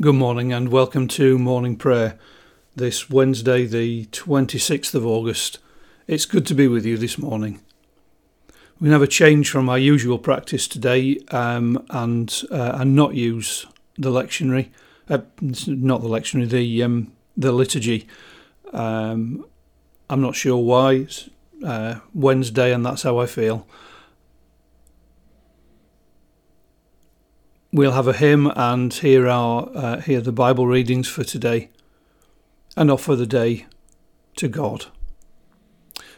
Good morning and welcome to morning prayer this Wednesday, the 26th of August. It's good to be with you this morning. We have a change from our usual practice today um, and uh, and not use the lectionary, uh, not the lectionary, the um, the liturgy. Um, I'm not sure why. It's uh, Wednesday and that's how I feel. We'll have a hymn and hear our uh, hear the Bible readings for today, and offer the day to God.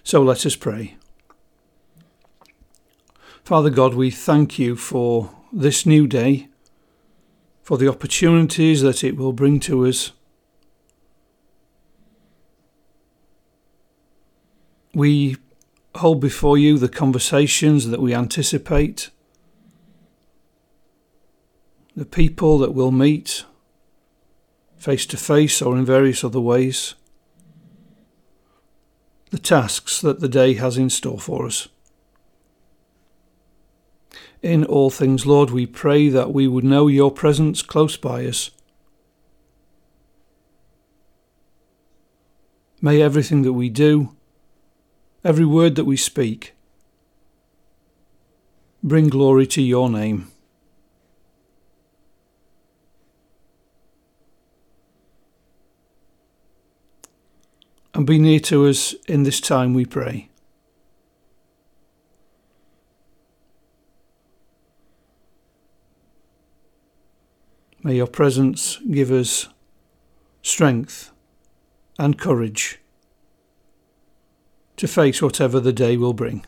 So let us pray. Father God, we thank you for this new day, for the opportunities that it will bring to us. We hold before you the conversations that we anticipate the people that we'll meet face to face or in various other ways, the tasks that the day has in store for us. In all things, Lord, we pray that we would know your presence close by us. May everything that we do, every word that we speak, bring glory to your name. And be near to us in this time, we pray. May your presence give us strength and courage to face whatever the day will bring.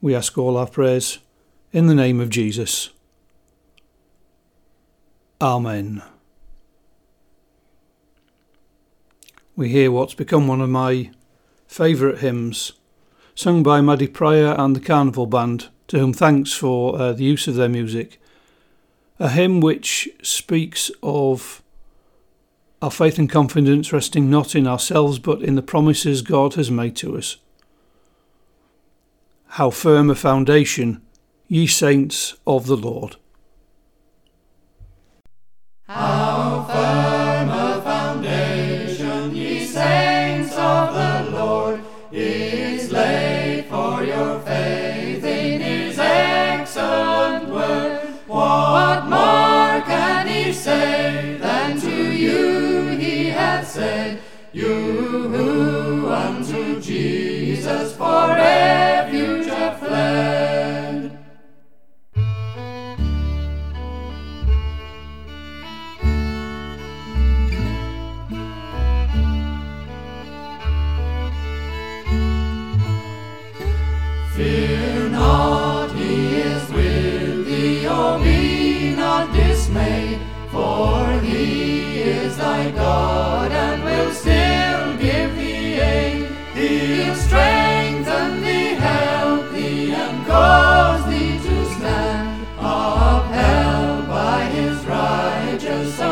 We ask all our prayers in the name of Jesus. Amen. We hear what's become one of my favourite hymns, sung by Maddy Prior and the Carnival Band, to whom thanks for uh, the use of their music. A hymn which speaks of our faith and confidence resting not in ourselves but in the promises God has made to us. How firm a foundation, ye saints of the Lord. Righteous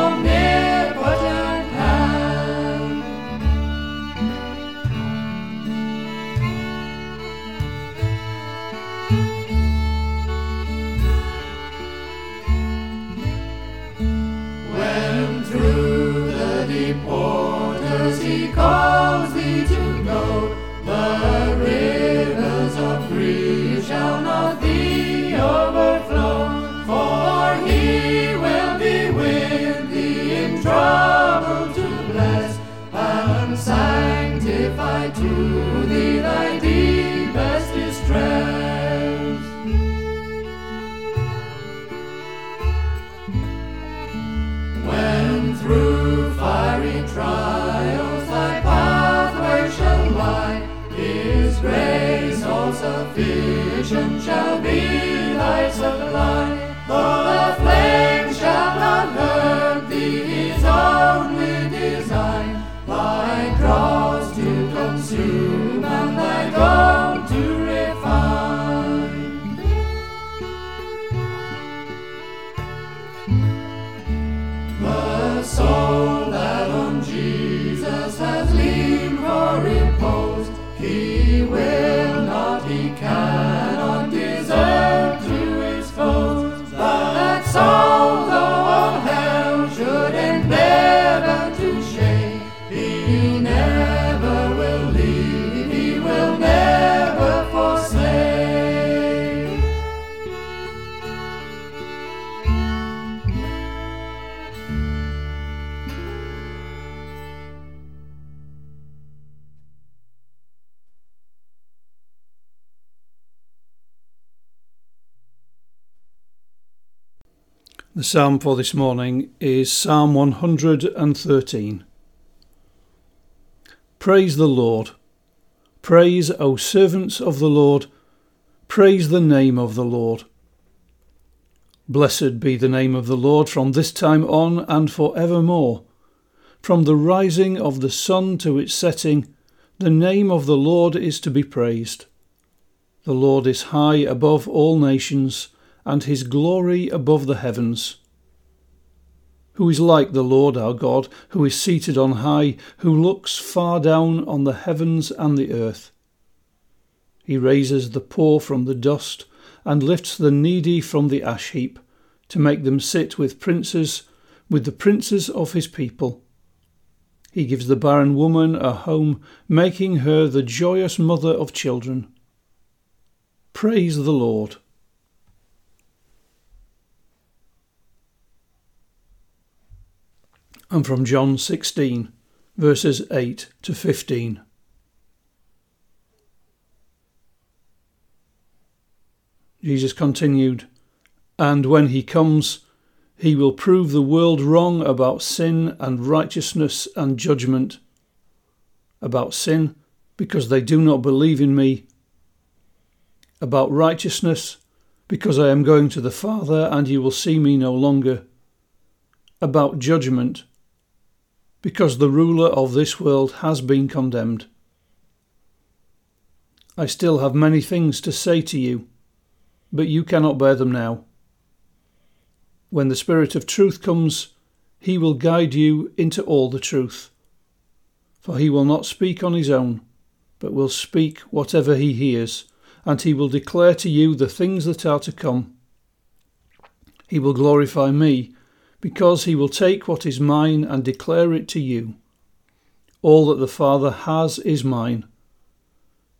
sufficient shall be The psalm for this morning is Psalm 113. Praise the Lord. Praise, O servants of the Lord. Praise the name of the Lord. Blessed be the name of the Lord from this time on and for evermore. From the rising of the sun to its setting, the name of the Lord is to be praised. The Lord is high above all nations and his glory above the heavens. Who is like the Lord our God, who is seated on high, who looks far down on the heavens and the earth? He raises the poor from the dust and lifts the needy from the ash heap, to make them sit with princes, with the princes of his people. He gives the barren woman a home, making her the joyous mother of children. Praise the Lord. And from John 16, verses 8 to 15. Jesus continued, And when he comes, he will prove the world wrong about sin and righteousness and judgment. About sin, because they do not believe in me. About righteousness, because I am going to the Father and you will see me no longer. About judgment, because the ruler of this world has been condemned. I still have many things to say to you, but you cannot bear them now. When the Spirit of truth comes, he will guide you into all the truth. For he will not speak on his own, but will speak whatever he hears, and he will declare to you the things that are to come. He will glorify me because he will take what is mine and declare it to you. All that the Father has is mine.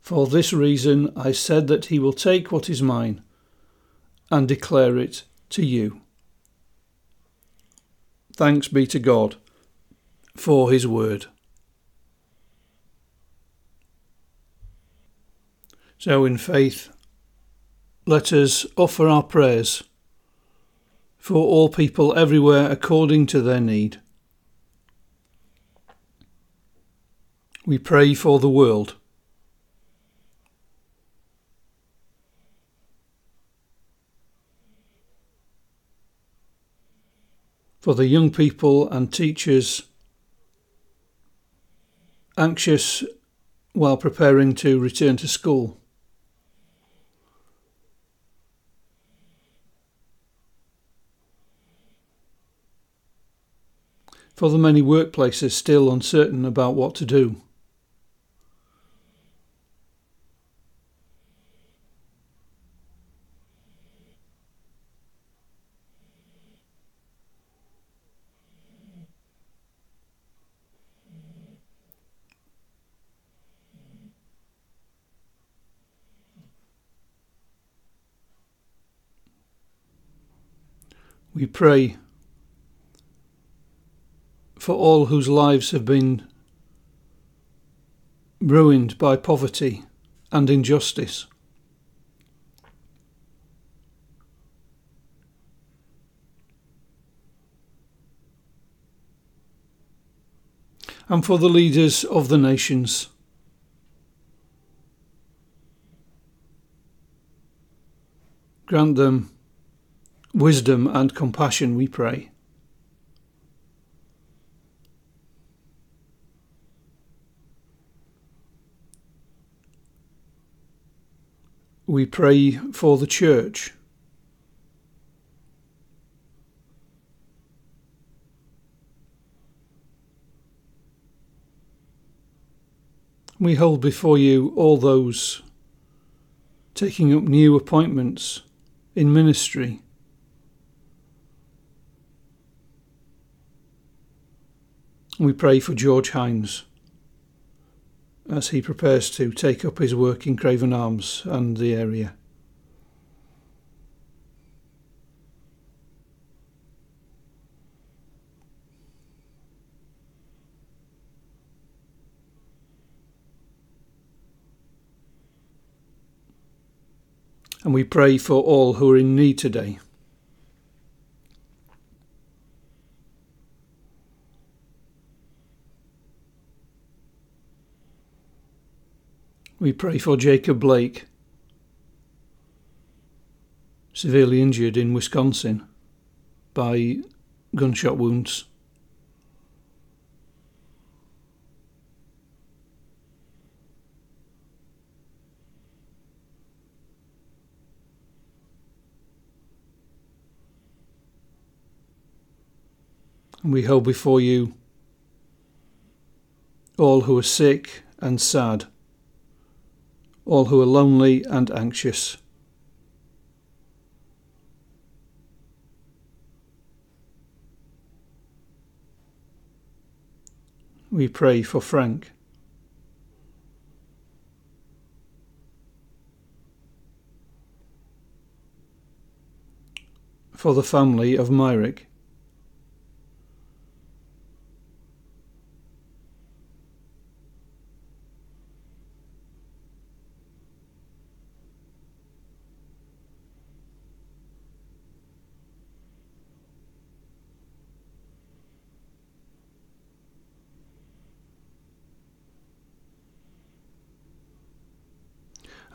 For this reason I said that he will take what is mine and declare it to you. Thanks be to God for his word. So, in faith, let us offer our prayers for all people everywhere according to their need. We pray for the world. For the young people and teachers anxious while preparing to return to school. For the many workplaces still uncertain about what to do. We pray for all whose lives have been ruined by poverty and injustice. And for the leaders of the nations. Grant them wisdom and compassion, we pray. We pray for the church. We hold before you all those taking up new appointments in ministry. We pray for George Hines as he prepares to take up his work in Craven Arms and the area. And we pray for all who are in need today. We pray for Jacob Blake, severely injured in Wisconsin by gunshot wounds. And we hold before you all who are sick and sad, all who are lonely and anxious. We pray for Frank. For the family of Myrick.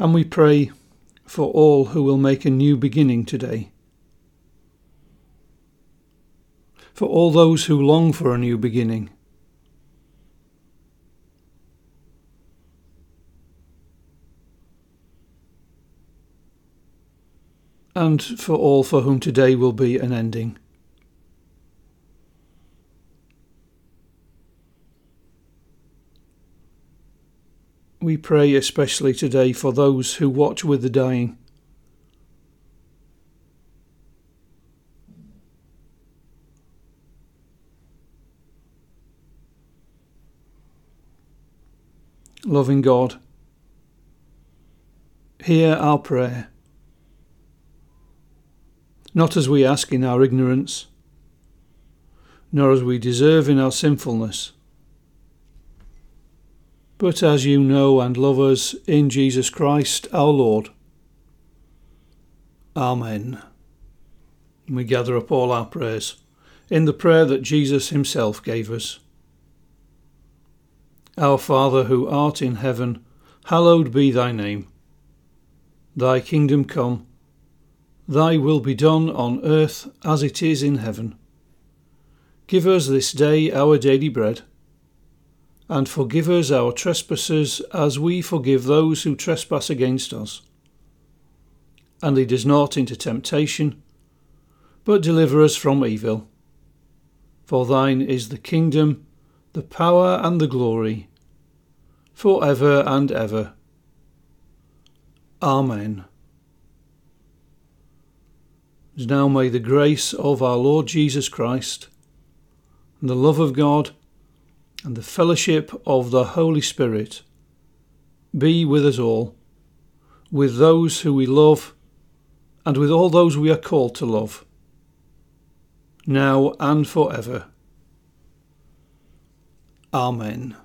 And we pray for all who will make a new beginning today. For all those who long for a new beginning. And for all for whom today will be an ending. We pray especially today for those who watch with the dying. Loving God, hear our prayer, not as we ask in our ignorance, nor as we deserve in our sinfulness but as you know and love us in Jesus Christ our Lord. Amen. We gather up all our prayers in the prayer that Jesus himself gave us. Our Father who art in heaven, hallowed be thy name. Thy kingdom come, thy will be done on earth as it is in heaven. Give us this day our daily bread and forgive us our trespasses as we forgive those who trespass against us. And lead us not into temptation, but deliver us from evil. For thine is the kingdom, the power, and the glory, for ever and ever. Amen. And now may the grace of our Lord Jesus Christ, and the love of God, and the fellowship of the Holy Spirit be with us all, with those who we love, and with all those we are called to love, now and for ever. Amen.